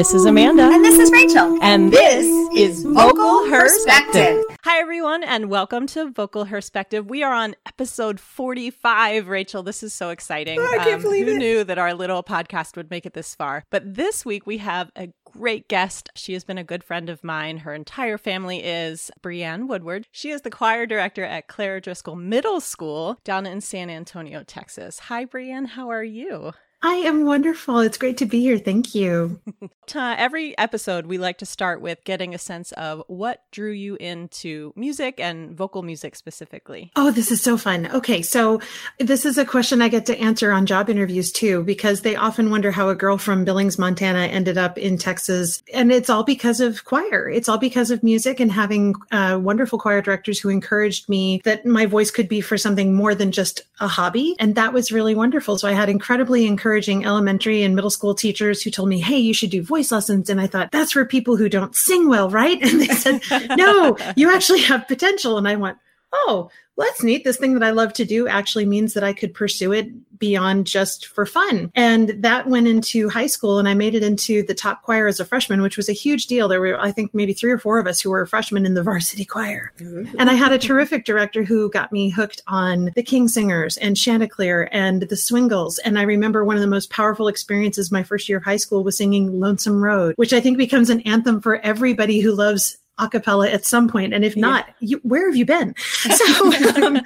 This is Amanda. And this is Rachel. And this is Vocal Perspective. Hi, everyone, and welcome to Vocal Perspective. We are on episode 45. Rachel, this is so exciting. Oh, I can't um, believe who it. knew that our little podcast would make it this far? But this week we have a great guest. She has been a good friend of mine. Her entire family is Brianne Woodward. She is the choir director at Claire Driscoll Middle School down in San Antonio, Texas. Hi, Brianne. How are you? I am wonderful. It's great to be here. Thank you. uh, every episode, we like to start with getting a sense of what drew you into music and vocal music specifically. Oh, this is so fun. Okay, so this is a question I get to answer on job interviews too, because they often wonder how a girl from Billings, Montana ended up in Texas. And it's all because of choir. It's all because of music and having uh, wonderful choir directors who encouraged me that my voice could be for something more than just a hobby. And that was really wonderful. So I had incredibly encouraging encouraging elementary and middle school teachers who told me, Hey, you should do voice lessons. And I thought, that's for people who don't sing well, right? And they said, No, you actually have potential. And I went, Oh, well, that's neat. This thing that I love to do actually means that I could pursue it beyond just for fun. And that went into high school and I made it into the top choir as a freshman, which was a huge deal. There were, I think, maybe three or four of us who were freshmen in the varsity choir. Mm-hmm. And I had a terrific director who got me hooked on the King's Singers and Chanticleer and the Swingles. And I remember one of the most powerful experiences my first year of high school was singing Lonesome Road, which I think becomes an anthem for everybody who loves acapella at some point and if not yeah. you, where have you been? So um,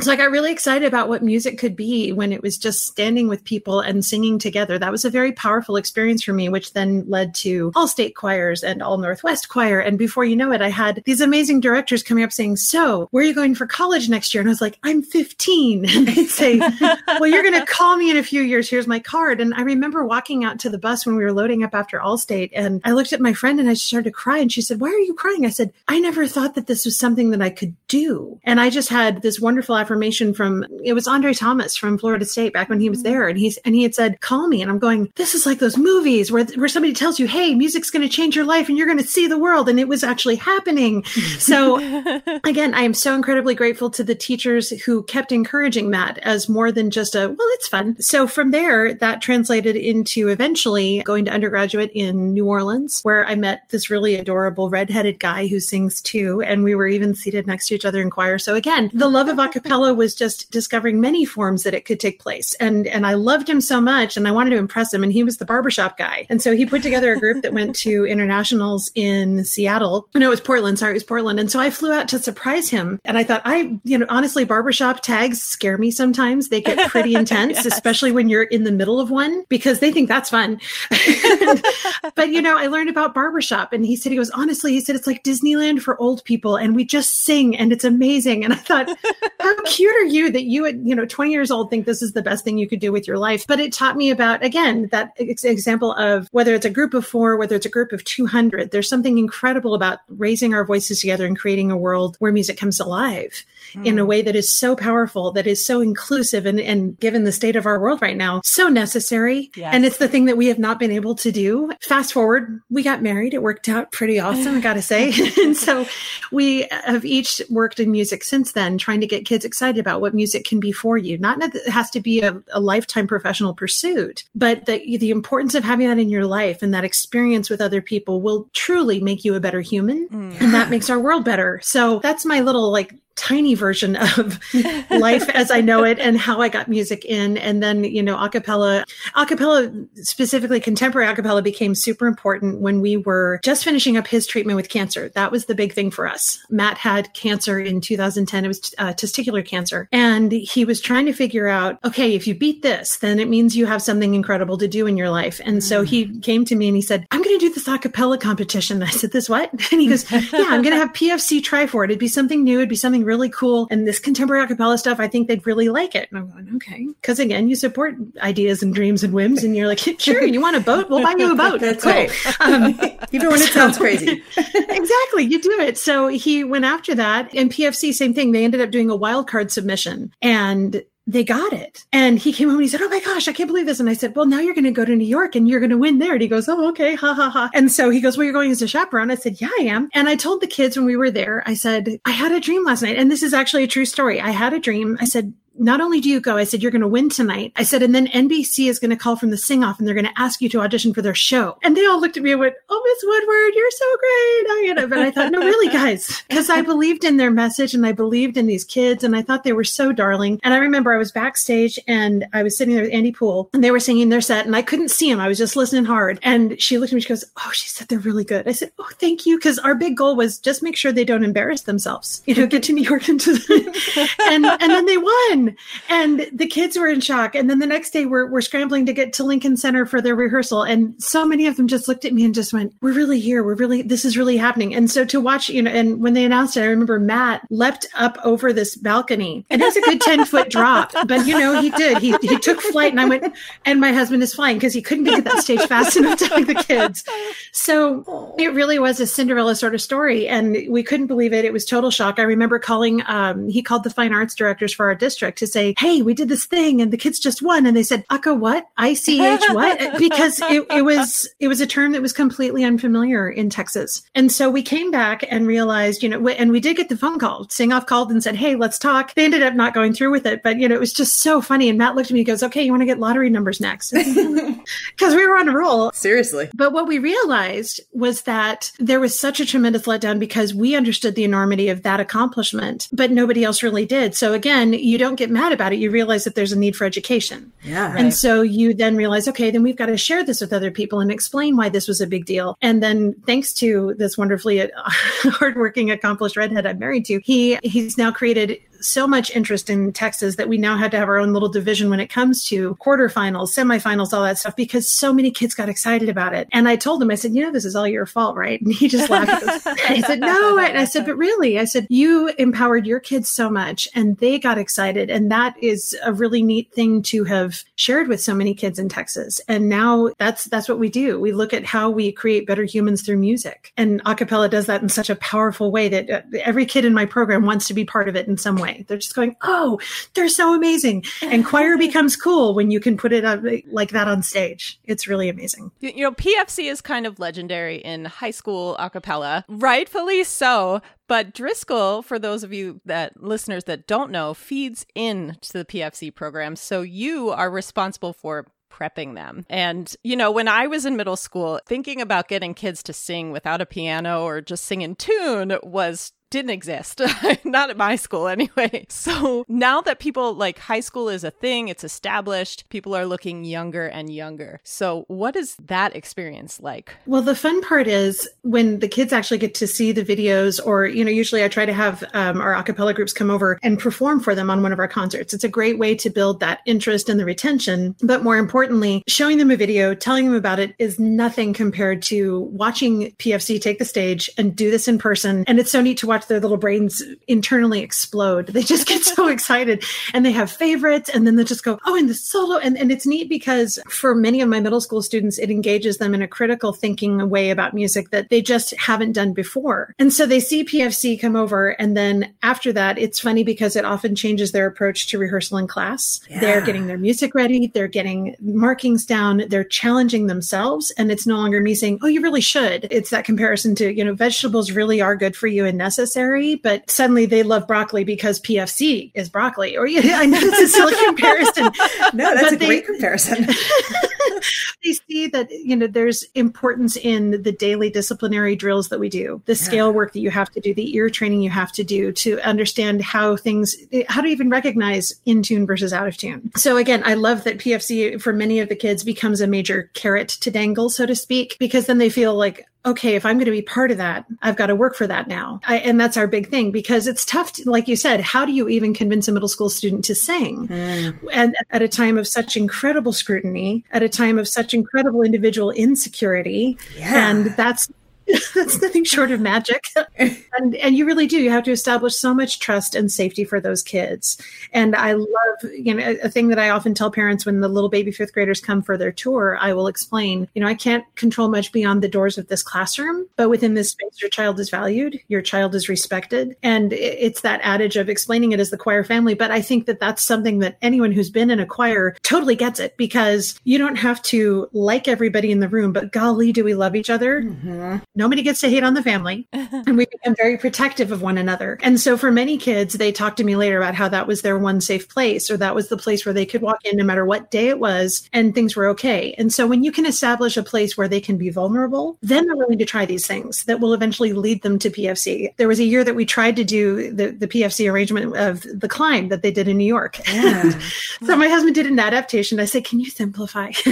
so i got really excited about what music could be when it was just standing with people and singing together. That was a very powerful experience for me which then led to all state choirs and all northwest choir. And before you know it i had these amazing directors coming up saying so where are you going for college next year? And i was like i'm 15 and they'd say well you're going to call me in a few years. Here's my card. And i remember walking out to the bus when we were loading up after allstate and i looked at my friend and i started to cry and she said why are you crying. I said, I never thought that this was something that I could do. And I just had this wonderful affirmation from, it was Andre Thomas from Florida State back when he was mm-hmm. there. And he's, and he had said, call me. And I'm going, this is like those movies where, where somebody tells you, Hey, music's going to change your life and you're going to see the world. And it was actually happening. so again, I am so incredibly grateful to the teachers who kept encouraging that as more than just a, well, it's fun. So from there, that translated into eventually going to undergraduate in New Orleans, where I met this really adorable redheaded guy who sings too. And we were even seated next to each other in choir. So again, the love of acapella was just discovering many forms that it could take place. And, and I loved him so much and I wanted to impress him. And he was the barbershop guy. And so he put together a group that went to internationals in Seattle. No, it was Portland. Sorry, it was Portland. And so I flew out to surprise him. And I thought, I, you know, honestly, barbershop tags scare me sometimes. They get pretty intense, yes. especially when you're in the middle of one because they think that's fun. but, you know, I learned about barbershop and he said, he goes, honestly, he said, it's like Disneyland for old people and we just sing and it's amazing. And I thought, how cute are you that you at, you know, 20 years old think this is the best thing you could do with your life? But it taught me about, again, that ex- example of whether it's a group of four, whether it's a group of 200, there's something incredible about raising our voices together and creating a world where music comes alive mm. in a hmm. way that is so powerful, that is so inclusive and, and given the state of our world right now, so necessary. Yes. And it's the thing that we have not been able to do. Fast forward, we got married. It worked out pretty awesome, I gotta say say. and so we have each worked in music since then, trying to get kids excited about what music can be for you. Not that it has to be a, a lifetime professional pursuit, but the, the importance of having that in your life and that experience with other people will truly make you a better human. Mm. And that makes our world better. So that's my little like tiny version of life as I know it and how I got music in. And then, you know, acapella, acapella, specifically contemporary acapella became super important when we were just finishing up his treatment with cancer. That was the big thing for us. Matt had cancer in 2010. It was uh, testicular cancer. And he was trying to figure out, okay, if you beat this, then it means you have something incredible to do in your life. And so he mm. came to me and he said, I'm going to do this acapella competition. And I said, this what? And he goes, yeah, I'm going to have PFC try for it. It'd be something new. It'd be something really cool. And this contemporary acapella stuff, I think they'd really like it. And I'm going, okay. Because again, you support ideas and dreams and whims, and you're like, sure, you want a boat? We'll buy you a boat. That's cool. right. Um, Even when it sounds crazy. exactly. You do it. So he went after that. And PFC, same thing. They ended up doing a wild card submission. And they got it. And he came home and he said, Oh my gosh, I can't believe this. And I said, Well, now you're going to go to New York and you're going to win there. And he goes, Oh, okay. Ha ha ha. And so he goes, Well, you're going as a chaperone. I said, Yeah, I am. And I told the kids when we were there, I said, I had a dream last night. And this is actually a true story. I had a dream. I said, not only do you go, I said, you're going to win tonight. I said, and then NBC is going to call from the sing off and they're going to ask you to audition for their show. And they all looked at me and went, Oh, Miss Woodward, you're so great. You know, but I thought, no, really, guys, because I believed in their message and I believed in these kids and I thought they were so darling. And I remember I was backstage and I was sitting there with Andy Poole and they were singing their set and I couldn't see them. I was just listening hard. And she looked at me, she goes, Oh, she said they're really good. I said, Oh, thank you. Cause our big goal was just make sure they don't embarrass themselves, you know, get to New York and to the, and, and then they won. And the kids were in shock. And then the next day we're, we're scrambling to get to Lincoln Center for their rehearsal. And so many of them just looked at me and just went, we're really here. We're really, this is really happening. And so to watch, you know, and when they announced it, I remember Matt leapt up over this balcony and was a good 10 foot drop, but you know, he did, he, he took flight and I went, and my husband is flying because he couldn't get to that stage fast enough to hug the kids. So it really was a Cinderella sort of story. And we couldn't believe it. It was total shock. I remember calling, um, he called the fine arts directors for our district to say, Hey, we did this thing and the kids just won. And they said, Aka what? ICH what? Because it, it was, it was a term that was completely unfamiliar in Texas. And so we came back and realized, you know, and we did get the phone call. Sing off called and said, Hey, let's talk. They ended up not going through with it, but you know, it was just so funny. And Matt looked at me and goes, Okay, you want to get lottery numbers next? Because we were on a roll. Seriously. But what we realized was that there was such a tremendous letdown because we understood the enormity of that accomplishment, but nobody else really did. So again, you don't get mad about it. You realize that there's a need for education. Yeah. And so you then realize, okay, then we've got to share this with other people and explain why this was a big deal. And then thanks to this wonderfully uh, hardworking, accomplished redhead I'm married to, he he's now created so much interest in Texas that we now had to have our own little division when it comes to quarterfinals, semifinals, all that stuff, because so many kids got excited about it. And I told him, I said, you know, this is all your fault, right? And he just laughed. I said, no. And I said, but really, I said, you empowered your kids so much and they got excited. And that is a really neat thing to have shared with so many kids in Texas. And now that's, that's what we do. We look at how we create better humans through music. And acapella does that in such a powerful way that uh, every kid in my program wants to be part of it in some way. They're just going, oh, they're so amazing. And choir becomes cool when you can put it up like that on stage. It's really amazing. You know, PFC is kind of legendary in high school a cappella, rightfully so. But Driscoll, for those of you that listeners that don't know, feeds into the PFC program. So you are responsible for prepping them. And, you know, when I was in middle school, thinking about getting kids to sing without a piano or just sing in tune was didn't exist. Not at my school anyway. So now that people like high school is a thing, it's established, people are looking younger and younger. So what is that experience like? Well, the fun part is when the kids actually get to see the videos, or, you know, usually I try to have um, our acapella groups come over and perform for them on one of our concerts. It's a great way to build that interest and the retention. But more importantly, showing them a video, telling them about it is nothing compared to watching PFC take the stage and do this in person. And it's so neat to watch their little brains internally explode. They just get so excited and they have favorites and then they just go, oh, and the solo. And, and it's neat because for many of my middle school students, it engages them in a critical thinking way about music that they just haven't done before. And so they see PFC come over. And then after that, it's funny because it often changes their approach to rehearsal in class. Yeah. They're getting their music ready. They're getting markings down. They're challenging themselves. And it's no longer me saying, oh, you really should. It's that comparison to, you know, vegetables really are good for you and necessary, but suddenly they love broccoli because PFC is broccoli. Or yeah, I know it's a silly comparison. no, that's a they, great comparison. they see that you know there's importance in the daily disciplinary drills that we do, the scale work that you have to do, the ear training you have to do to understand how things, how to even recognize in tune versus out of tune. So again, I love that PFC for many of the kids becomes a major carrot to dangle, so to speak, because then they feel like okay, if I'm going to be part of that, I've got to work for that now. I, and that's our big thing because it's tough. To, like you said, how do you even convince a middle school student to sing? Mm. And at a time of such incredible scrutiny, at a time of such incredible individual insecurity. Yeah. And that's that's nothing short of magic. and and you really do. You have to establish so much trust and safety for those kids. And I love, you know, a, a, thing that I often tell parents when the little baby fifth graders come for their tour, I will explain, you know, I can't control much beyond the doors of this classroom, but within this space, your child is valued, your child is respected. And it's that adage of explaining it as the choir family. But I think that that's something that anyone who's been in a choir totally gets it because you don't have to like everybody in the room, but golly, do we love each other? Mm-hmm nobody gets to hate on the family. and we become very protective of one another. And so for many kids, they talk to me later about how that was their one safe place or that was the place where they could walk in no matter what day it was and things were okay. And so when you can establish a place where they can be vulnerable, then they're willing to try these things that will eventually lead them to PFC. There was a year that we tried to do the, the PFC arrangement of the climb that they did in New York. Yeah. so my husband did an adaptation. I said, can you simplify?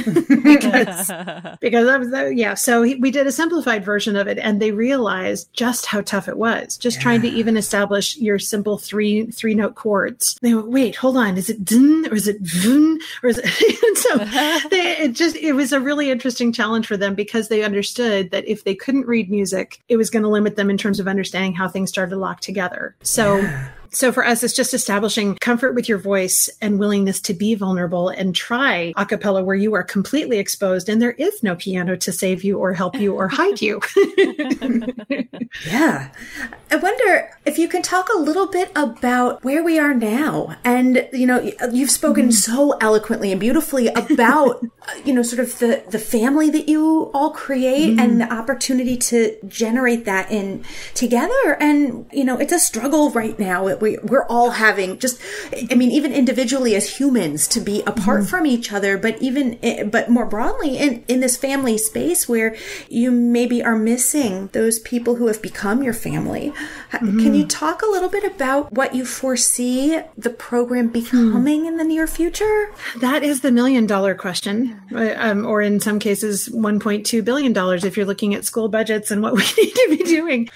because, because I was, uh, yeah. So he, we did a simplified version of it and they realized just how tough it was. Just yeah. trying to even establish your simple three, three note chords. They went, wait, hold on. Is it dun or is it vun or is it? so they, it just, it was a really interesting challenge for them because they understood that if they couldn't read music, it was going to limit them in terms of understanding how things started to lock together. So yeah. So for us, it's just establishing comfort with your voice and willingness to be vulnerable and try a cappella where you are completely exposed and there is no piano to save you or help you or hide you. yeah. I wonder if you can talk a little bit about where we are now. And, you know, you've spoken mm. so eloquently and beautifully about, you know, sort of the, the family that you all create mm. and the opportunity to generate that in together. And, you know, it's a struggle right now we, we're all having just, I mean, even individually as humans to be apart mm-hmm. from each other, but even, eh, but more broadly in, in this family space where you maybe are missing those people who have become your family. Mm-hmm. Can you talk a little bit about what you foresee the program becoming mm. in the near future? That is the million dollar question, uh, um, or in some cases, $1.2 billion if you're looking at school budgets and what we need to be doing.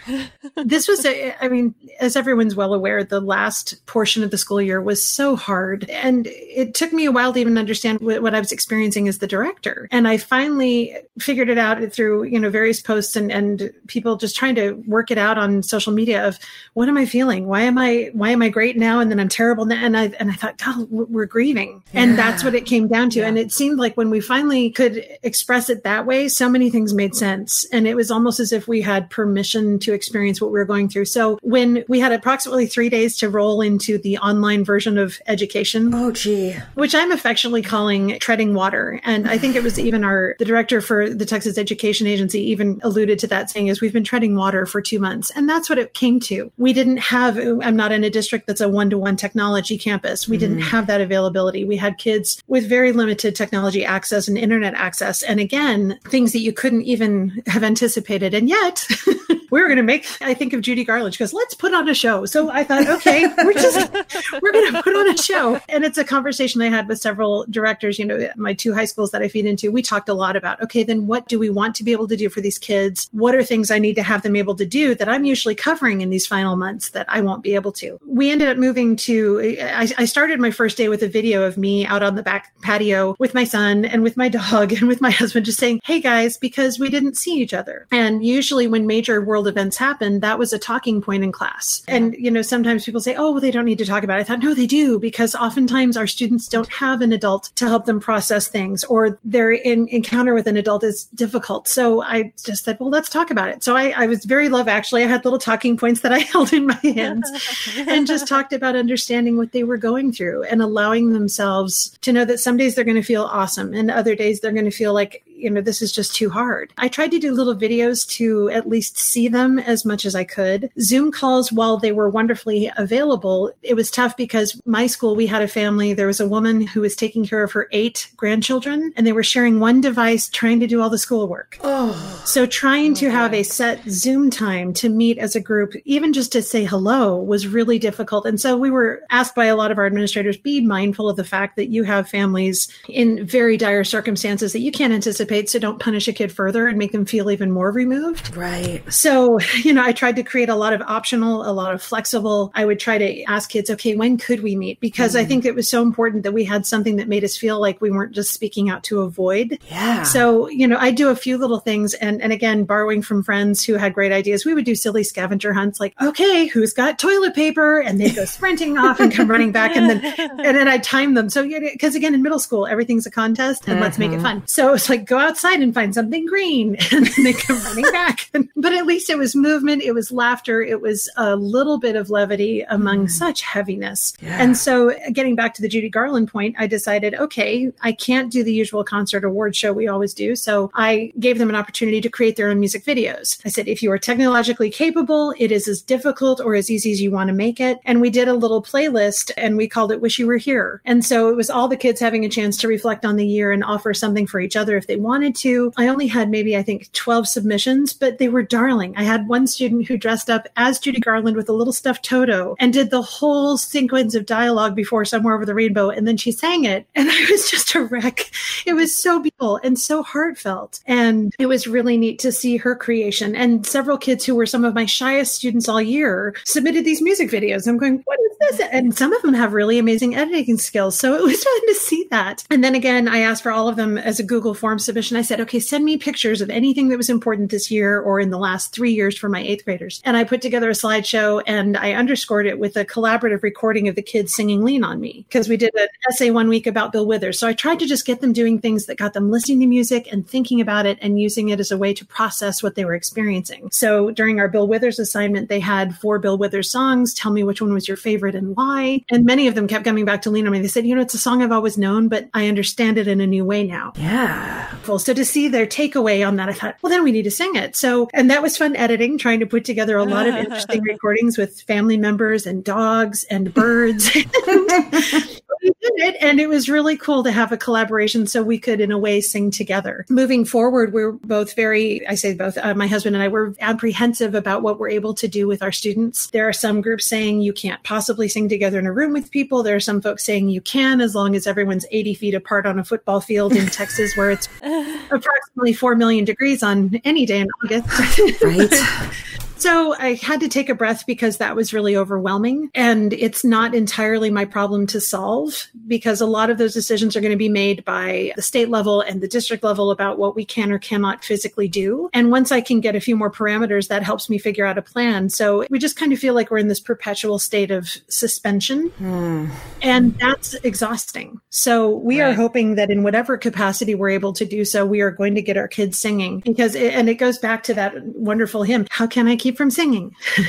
this was, a, I mean, as everyone's well aware, the the last portion of the school year was so hard. And it took me a while to even understand what, what I was experiencing as the director. And I finally figured it out through, you know, various posts and, and people just trying to work it out on social media of what am I feeling? Why am I, why am I great now? And then I'm terrible now. And I, and I thought, oh, we're grieving. Yeah. And that's what it came down to. Yeah. And it seemed like when we finally could express it that way, so many things made sense. And it was almost as if we had permission to experience what we were going through. So when we had approximately three days ways to roll into the online version of education. Oh, gee. Which I'm affectionately calling treading water. And I think it was even our, the director for the Texas Education Agency even alluded to that saying is we've been treading water for two months. And that's what it came to. We didn't have, I'm not in a district that's a one to one technology campus. We mm. didn't have that availability. We had kids with very limited technology access and internet access. And again, things that you couldn't even have anticipated. And yet, we were going to make, I think of Judy Garland. She goes, let's put on a show. So I thought, okay, we're just, we're going to put on a show. And it's a conversation I had with several directors, you know, my two high schools that I feed into. We talked a lot about, okay, then what do we want to be able to do for these kids? What are things I need to have them able to do that I'm usually covering in these final months that I won't be able to? We ended up moving to, I, I started my first day with a video of me out on the back patio with my son and with my dog and with my husband just saying, hey guys, because we didn't see each other. And usually when major world events happen, that was a talking point in class. And, you know, sometimes people say, oh, well, they don't need to talk about it. I thought, no, they do, because oftentimes our students don't have an adult to help them process things or their in, encounter with an adult is difficult. So I just said, well, let's talk about it. So I, I was very love, actually. I had little talking points that I held in my hands and just talked about understanding what they were going through and allowing themselves to know that some days they're going to feel awesome and other days they're going to feel like you know, this is just too hard. I tried to do little videos to at least see them as much as I could. Zoom calls, while they were wonderfully available, it was tough because my school, we had a family. There was a woman who was taking care of her eight grandchildren, and they were sharing one device trying to do all the schoolwork. Oh. So trying to oh have a set Zoom time to meet as a group, even just to say hello, was really difficult. And so we were asked by a lot of our administrators, be mindful of the fact that you have families in very dire circumstances that you can't anticipate so don't punish a kid further and make them feel even more removed. Right. So, you know, I tried to create a lot of optional, a lot of flexible. I would try to ask kids, okay, when could we meet? Because mm. I think it was so important that we had something that made us feel like we weren't just speaking out to avoid. Yeah. So, you know, I do a few little things and and again, borrowing from friends who had great ideas, we would do silly scavenger hunts like, okay, who's got toilet paper? And they'd go sprinting off and come running back and then and then I time them. So yeah, because again in middle school, everything's a contest and uh-huh. let's make it mm-hmm. fun. So it's like go go outside and find something green. And then they come running back. but at least it was movement, it was laughter, it was a little bit of levity among mm. such heaviness. Yeah. And so, getting back to the Judy Garland point, I decided, okay, I can't do the usual concert award show we always do. So I gave them an opportunity to create their own music videos. I said, if you are technologically capable, it is as difficult or as easy as you want to make it. And we did a little playlist and we called it Wish You Were Here. And so it was all the kids having a chance to reflect on the year and offer something for each other if they wanted to. I only had maybe, I think, 12 submissions, but they were darling. I had one student who dressed up as Judy Garland with a little stuffed Toto and did the whole sequence of dialogue before Somewhere Over the Rainbow. And then she sang it. And I was just a wreck. It was so beautiful and so heartfelt. And it was really neat to see her creation. And several kids who were some of my shyest students all year submitted these music videos. I'm going, what is this? And some of them have really amazing editing skills. So it was fun to see that. And then again, I asked for all of them as a Google form submission. I said, okay, send me pictures of anything that was important this year or in the last three years for my eighth graders. And I put together a slideshow and I underscored it with a collaborative recording of the kids singing Lean on Me because we did an essay one week about Bill Withers. So I tried to just get them doing things that got them listening to music and thinking about it and using it as a way to process what they were experiencing. So during our Bill Withers assignment, they had four Bill Withers songs. Tell me which one was your favorite and why. And many of them kept coming back to Lean on Me. They said, you know, it's a song I've always known, but I understand it in a new way now. Yeah. So to see their takeaway on that, I thought, well, then we need to sing it. So, and that was fun editing, trying to put together a lot of interesting recordings with family members and dogs and birds. we did it and it was really cool to have a collaboration so we could in a way sing together. Moving forward we're both very i say both uh, my husband and i were apprehensive about what we're able to do with our students. There are some groups saying you can't possibly sing together in a room with people. There are some folks saying you can as long as everyone's 80 feet apart on a football field in texas where it's approximately 4 million degrees on any day in august. Right So I had to take a breath because that was really overwhelming. And it's not entirely my problem to solve because a lot of those decisions are going to be made by the state level and the district level about what we can or cannot physically do. And once I can get a few more parameters, that helps me figure out a plan. So we just kind of feel like we're in this perpetual state of suspension. Hmm. And that's exhausting. So we right. are hoping that in whatever capacity we're able to do so, we are going to get our kids singing because, it, and it goes back to that wonderful hymn. How can I keep from singing.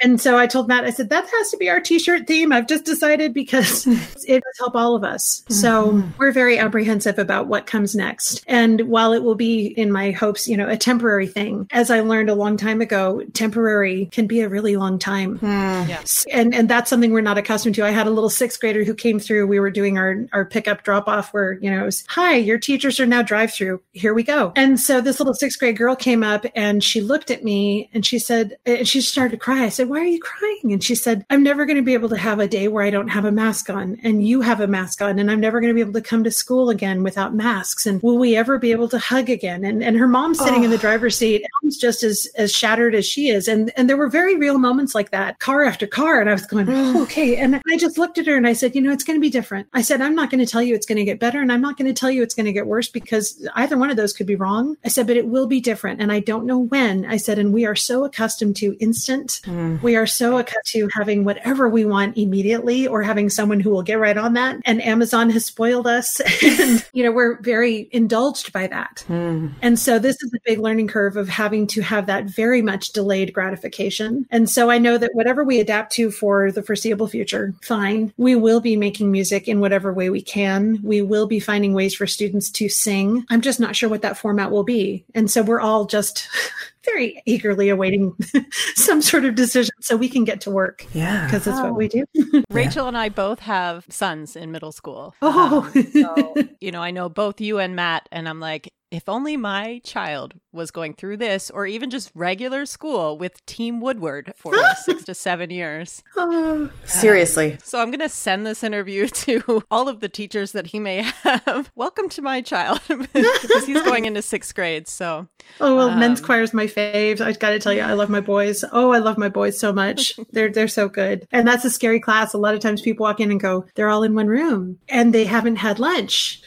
and so I told Matt, I said, that has to be our t shirt theme. I've just decided because it does help all of us. So mm-hmm. we're very apprehensive about what comes next. And while it will be, in my hopes, you know, a temporary thing, as I learned a long time ago, temporary can be a really long time. Mm. Yes. And, and that's something we're not accustomed to. I had a little sixth grader who came through. We were doing our, our pickup drop off where, you know, it was, hi, your teachers are now drive through. Here we go. And so this little sixth grade girl came up and she looked at me and she said, and she started to cry. I said, Why are you crying? And she said, I'm never going to be able to have a day where I don't have a mask on and you have a mask on, and I'm never going to be able to come to school again without masks. And will we ever be able to hug again? And, and her mom's sitting oh. in the driver's seat, Elm's just as, as shattered as she is. And, and there were very real moments like that, car after car. And I was going, oh, okay. And I just looked at her and I said, You know, it's going to be different. I said, I'm not going to tell you it's going to get better. And I'm not going to tell you it's going to get worse because either one of those could be wrong. I said, But it will be different. And I don't know when. I said, And we are so accustomed accustomed to instant. Mm. We are so accustomed to having whatever we want immediately or having someone who will get right on that. And Amazon has spoiled us. and, you know, we're very indulged by that. Mm. And so this is a big learning curve of having to have that very much delayed gratification. And so I know that whatever we adapt to for the foreseeable future, fine. We will be making music in whatever way we can. We will be finding ways for students to sing. I'm just not sure what that format will be. And so we're all just very eagerly awaiting some sort of decision so we can get to work. Yeah. Because that's oh. what we do. Rachel and I both have sons in middle school. Oh. Um, so, you know, I know both you and Matt, and I'm like, if only my child was going through this or even just regular school with Team Woodward for six to seven years. Oh, seriously. so I'm going to send this interview to all of the teachers that he may have. Welcome to my child because he's going into sixth grade. So, oh, well, um, men's choir is my fave. I got to tell you, I love my boys. Oh, I love my boys so much. they're, they're so good. And that's a scary class. A lot of times people walk in and go, they're all in one room and they haven't had lunch.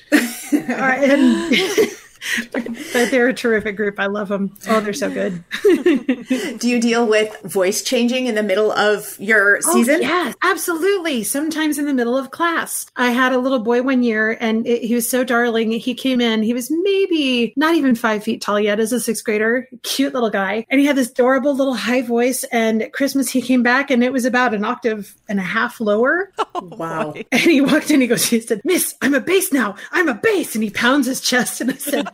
and but they're a terrific group. I love them. Oh, they're so good. Do you deal with voice changing in the middle of your oh, season? Oh, yes, absolutely. Sometimes in the middle of class. I had a little boy one year and it, he was so darling. He came in, he was maybe not even five feet tall yet as a sixth grader, cute little guy. And he had this adorable little high voice. And at Christmas, he came back and it was about an octave and a half lower. Oh, wow. And he walked in, he goes, he said, Miss, I'm a bass now. I'm a bass. And he pounds his chest. And I said,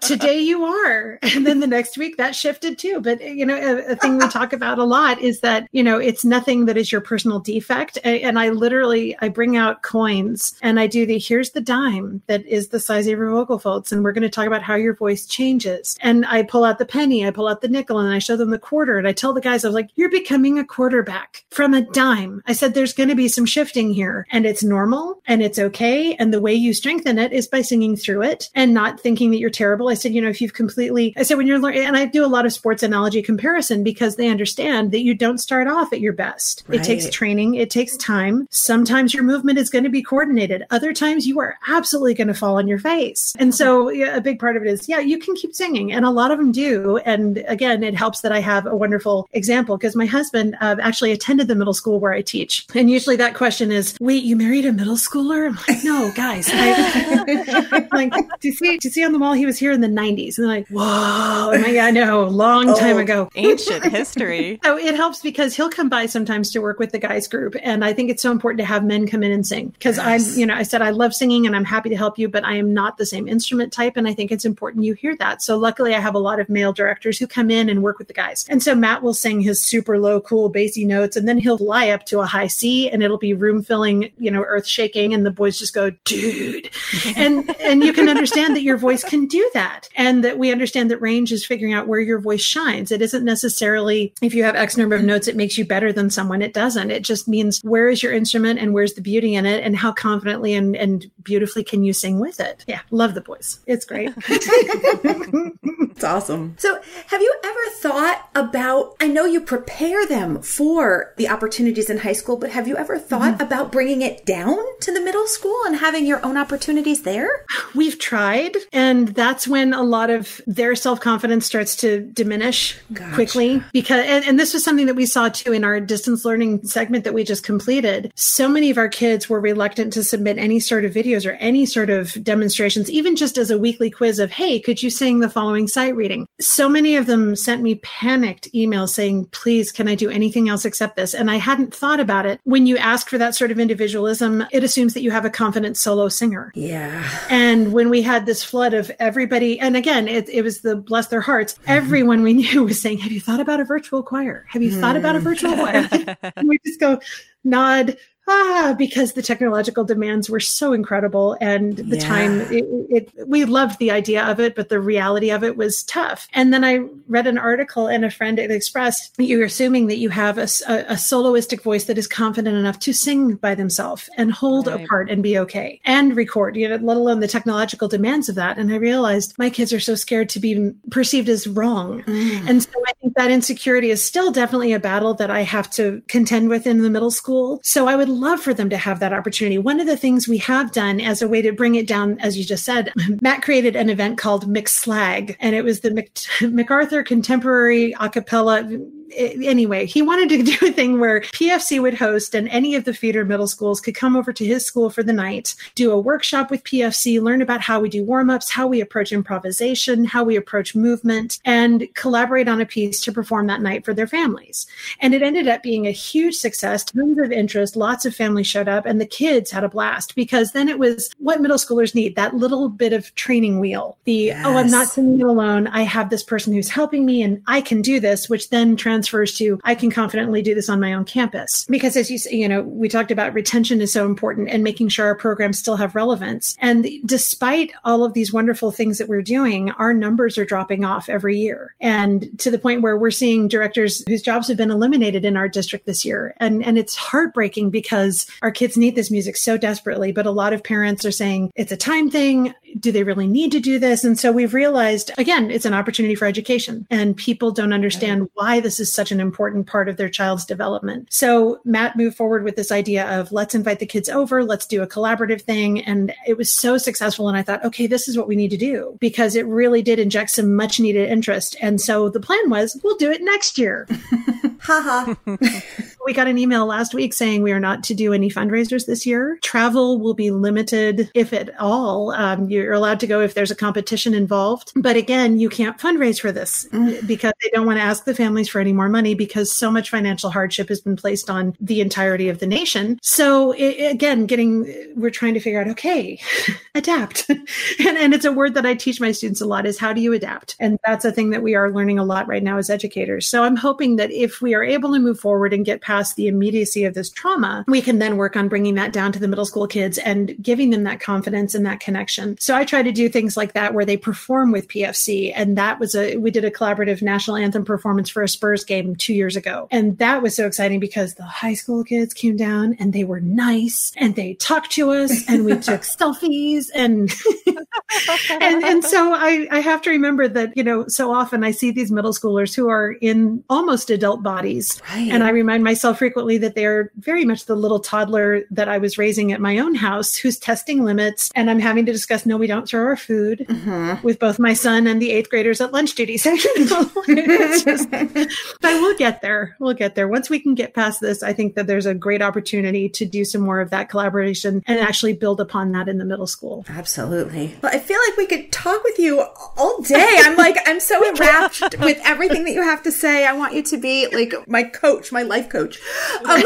Today you are. And then the next week that shifted too. But, you know, a, a thing we talk about a lot is that, you know, it's nothing that is your personal defect. And I literally, I bring out coins and I do the, here's the dime that is the size of your vocal folds. And we're going to talk about how your voice changes. And I pull out the penny, I pull out the nickel and I show them the quarter. And I tell the guys, I was like, you're becoming a quarterback from a dime. I said, there's going to be some shifting here and it's normal and it's okay. And the way you strengthen it is by singing through it and not thinking that you're terrible. I said, you know, if you've completely, I said, when you're learning, and I do a lot of sports analogy comparison because they understand that you don't start off at your best. Right. It takes training, it takes time. Sometimes your movement is going to be coordinated. Other times you are absolutely going to fall on your face. And so yeah, a big part of it is, yeah, you can keep singing. And a lot of them do. And again, it helps that I have a wonderful example because my husband uh, actually attended the middle school where I teach. And usually that question is, wait, you married a middle schooler? I'm like, no, guys. I, like, do you see? Do you see on the wall? He was here in the '90s, and they're like, whoa! Oh like, I know, long time oh, ago, ancient history. so it helps because he'll come by sometimes to work with the guys group, and I think it's so important to have men come in and sing because yes. I'm, you know, I said I love singing and I'm happy to help you, but I am not the same instrument type, and I think it's important you hear that. So luckily, I have a lot of male directors who come in and work with the guys, and so Matt will sing his super low, cool, bassy notes, and then he'll fly up to a high C, and it'll be room filling, you know, earth shaking, and the boys just go, dude, and and you can understand that your voice can do that, and that we understand that range is figuring out where your voice shines. It isn't necessarily if you have X number of notes, it makes you better than someone. It doesn't. It just means where is your instrument and where's the beauty in it, and how confidently and and beautifully can you sing with it. Yeah, love the boys. It's great. it's awesome. So, have you ever thought about? I know you prepare them for the opportunities in high school, but have you ever thought mm-hmm. about bringing it down to the middle school and having your own opportunities there? We've tried, and that's when a lot of their self confidence starts to diminish gotcha. quickly. Because, and, and this was something that we saw too in our distance learning segment that we just completed. So many of our kids were reluctant to submit any sort of videos or any sort of demonstrations, even just as a weekly quiz of, hey, could you sing the following sight reading? So many of them sent me panicked emails saying, please, can I do anything else except this? And I hadn't thought about it. When you ask for that sort of individualism, it assumes that you have a confident solo singer. Yeah. And when we had this flood of everybody, and again, it, it was the bless their hearts, mm-hmm. everyone we knew was saying, Have you thought about a virtual choir? Have you mm. thought about a virtual choir? and we just go, nod, ah, because the technological demands were so incredible and the yeah. time it, it, we loved the idea of it, but the reality of it was tough. And then I read an article and a friend expressed you're assuming that you have a, a, a, soloistic voice that is confident enough to sing by themselves and hold right. a part and be okay and record, you know, let alone the technological demands of that. And I realized my kids are so scared to be perceived as wrong. Mm. And so I think that insecurity is still definitely a battle that I have to contend with in the middle school. So I would love for them to have that opportunity. One of the things we have done as a way to bring it down, as you just said, Matt created an event called McSlag, and it was the Mc- MacArthur Contemporary Acapella Eh, anyway, he wanted to do a thing where PFC would host and any of the feeder middle schools could come over to his school for the night, do a workshop with PFC, learn about how we do warm ups, how we approach improvisation, how we approach movement, and collaborate on a piece to perform that night for their families. And it ended up being a huge success, tons of interest, lots of families showed up, and the kids had a blast because then it was what middle schoolers need that little bit of training wheel. The, yes. oh, I'm not singing alone. I have this person who's helping me and I can do this, which then trans transfers to I can confidently do this on my own campus. Because as you say, you know, we talked about retention is so important and making sure our programs still have relevance. And despite all of these wonderful things that we're doing, our numbers are dropping off every year. And to the point where we're seeing directors whose jobs have been eliminated in our district this year. And and it's heartbreaking because our kids need this music so desperately, but a lot of parents are saying it's a time thing. Do they really need to do this? And so we've realized, again, it's an opportunity for education and people don't understand why this is such an important part of their child's development. So Matt moved forward with this idea of let's invite the kids over, let's do a collaborative thing. And it was so successful. And I thought, okay, this is what we need to do because it really did inject some much needed interest. And so the plan was we'll do it next year. Haha. we got an email last week saying we are not to do any fundraisers this year. Travel will be limited, if at all. Um, you're allowed to go if there's a competition involved. But again, you can't fundraise for this because they don't want to ask the families for any more money because so much financial hardship has been placed on the entirety of the nation. So it, again, getting, we're trying to figure out, okay, adapt. and, and it's a word that I teach my students a lot is how do you adapt? And that's a thing that we are learning a lot right now as educators. So I'm hoping that if we are able to move forward and get past the immediacy of this trauma, we can then work on bringing that down to the middle school kids and giving them that confidence and that connection. So I try to do things like that where they perform with PFC. And that was a, we did a collaborative national anthem performance for a Spurs game two years ago. And that was so exciting because the high school kids came down and they were nice and they talked to us and we took selfies and, and, and so I, I have to remember that, you know, so often I see these middle schoolers who are in almost adult bodies. Right. And I remind myself frequently that they're very much the little toddler that I was raising at my own house who's testing limits. And I'm having to discuss no, we don't throw our food Mm-hmm. with both my son and the eighth graders at lunch duty. So, you know, it's just, but we'll get there. We'll get there. Once we can get past this, I think that there's a great opportunity to do some more of that collaboration and actually build upon that in the middle school. Absolutely. Well, I feel like we could talk with you all day. I'm like, I'm so enraptured with everything that you have to say. I want you to be like my coach, my life coach. Um,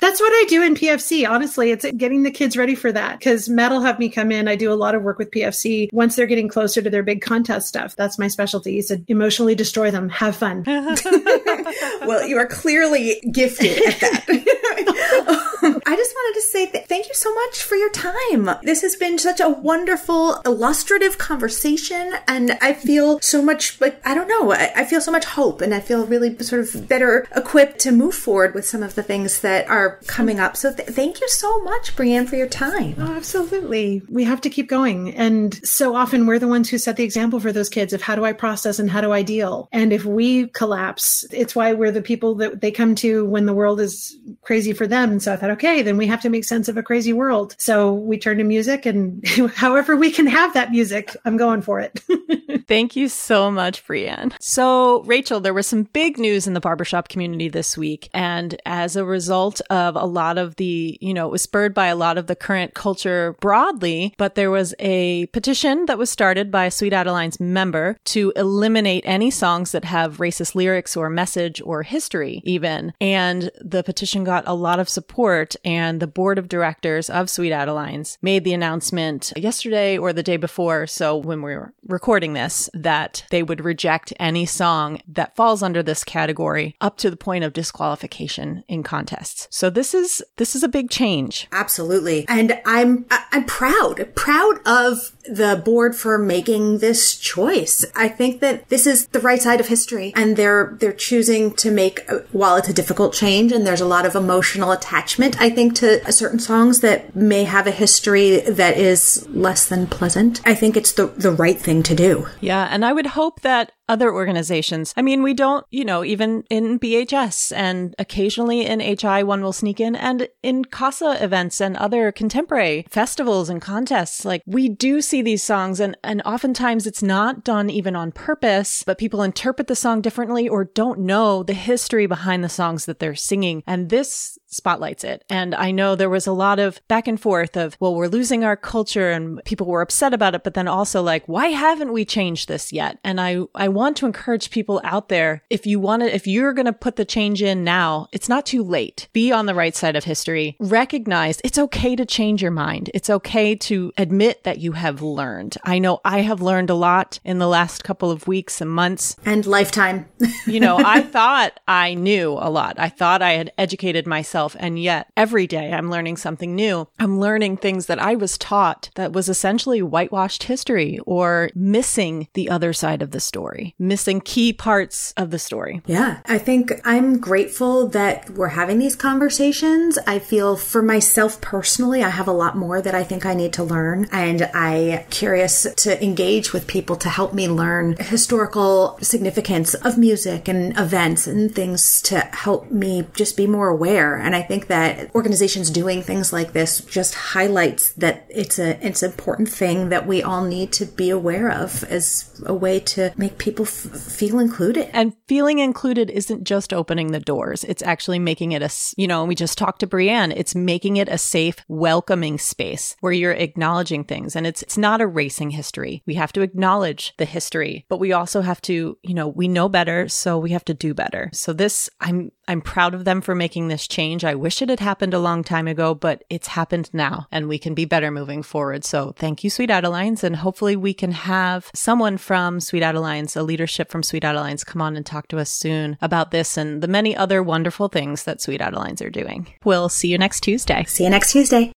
That's what I do in PFC. Honestly, it's getting the kids ready for that because Matt will have me come in. I do a lot of work with PFC once they're getting closer to their big contest stuff. That's my specialty. He said, emotionally destroy them, have fun. well, you are clearly gifted at that. I just wanted to say th- thank you so much for your time. This has been such a wonderful, illustrative conversation, and I feel so much like I don't know. I, I feel so much hope, and I feel really sort of better equipped to move forward with some of the things that are coming up. So th- thank you so much, Brienne, for your time. Oh, absolutely. We have to keep going. And so often we're the ones who set the example for those kids of how do I process and how do I deal? And if we collapse, it's why we're the people that they come to when the world is crazy for them. And so I thought, okay, then we have to make sense of a crazy world. So we turn to music and however we can have that music, I'm going for it. Thank you so much, Brienne. So, Rachel, there was some big news in the barbershop community this week. And as a result of a lot of the, you know, it was spurred by a lot of the current culture broadly, but there was a petition that was started by Sweet Adeline's member to eliminate any songs that have racist lyrics or message or history, even. And the petition got a lot of support. And the board of directors of Sweet Adelines made the announcement yesterday or the day before. So, when we were recording this, that they would reject any song that falls under this category up to the point of disqualification in contests. So this is this is a big change. Absolutely. And I'm I'm proud, proud of the board for making this choice. I think that this is the right side of history and they're they're choosing to make while it's a difficult change and there's a lot of emotional attachment I think to certain songs that may have a history that is less than pleasant. I think it's the the right thing to do. Yeah, and I would hope that other organizations. I mean, we don't, you know, even in BHS and occasionally in HI, one will sneak in and in CASA events and other contemporary festivals and contests. Like we do see these songs and, and oftentimes it's not done even on purpose, but people interpret the song differently or don't know the history behind the songs that they're singing. And this spotlights it. And I know there was a lot of back and forth of, well, we're losing our culture and people were upset about it, but then also like, why haven't we changed this yet? And I, I want to encourage people out there, if you want to, if you're going to put the change in now, it's not too late. Be on the right side of history. Recognize it's okay to change your mind. It's okay to admit that you have learned. I know I have learned a lot in the last couple of weeks and months. And lifetime. you know, I thought I knew a lot. I thought I had educated myself. And yet every day I'm learning something new. I'm learning things that I was taught that was essentially whitewashed history or missing the other side of the story. Missing key parts of the story. Yeah, I think I'm grateful that we're having these conversations. I feel for myself personally, I have a lot more that I think I need to learn, and I curious to engage with people to help me learn historical significance of music and events and things to help me just be more aware. And I think that organizations doing things like this just highlights that it's a it's an important thing that we all need to be aware of as a way to make people f- feel included. And feeling included isn't just opening the doors. It's actually making it a, you know, we just talked to Brienne, it's making it a safe, welcoming space where you're acknowledging things. And it's, it's not erasing history. We have to acknowledge the history, but we also have to, you know, we know better, so we have to do better. So this, I'm, I'm proud of them for making this change. I wish it had happened a long time ago, but it's happened now and we can be better moving forward. So thank you, Sweet Adelines. And hopefully we can have someone from Sweet Adelines, a leadership from Sweet Adelines, come on and talk to us soon about this and the many other wonderful things that Sweet Adelines are doing. We'll see you next Tuesday. See you next Tuesday.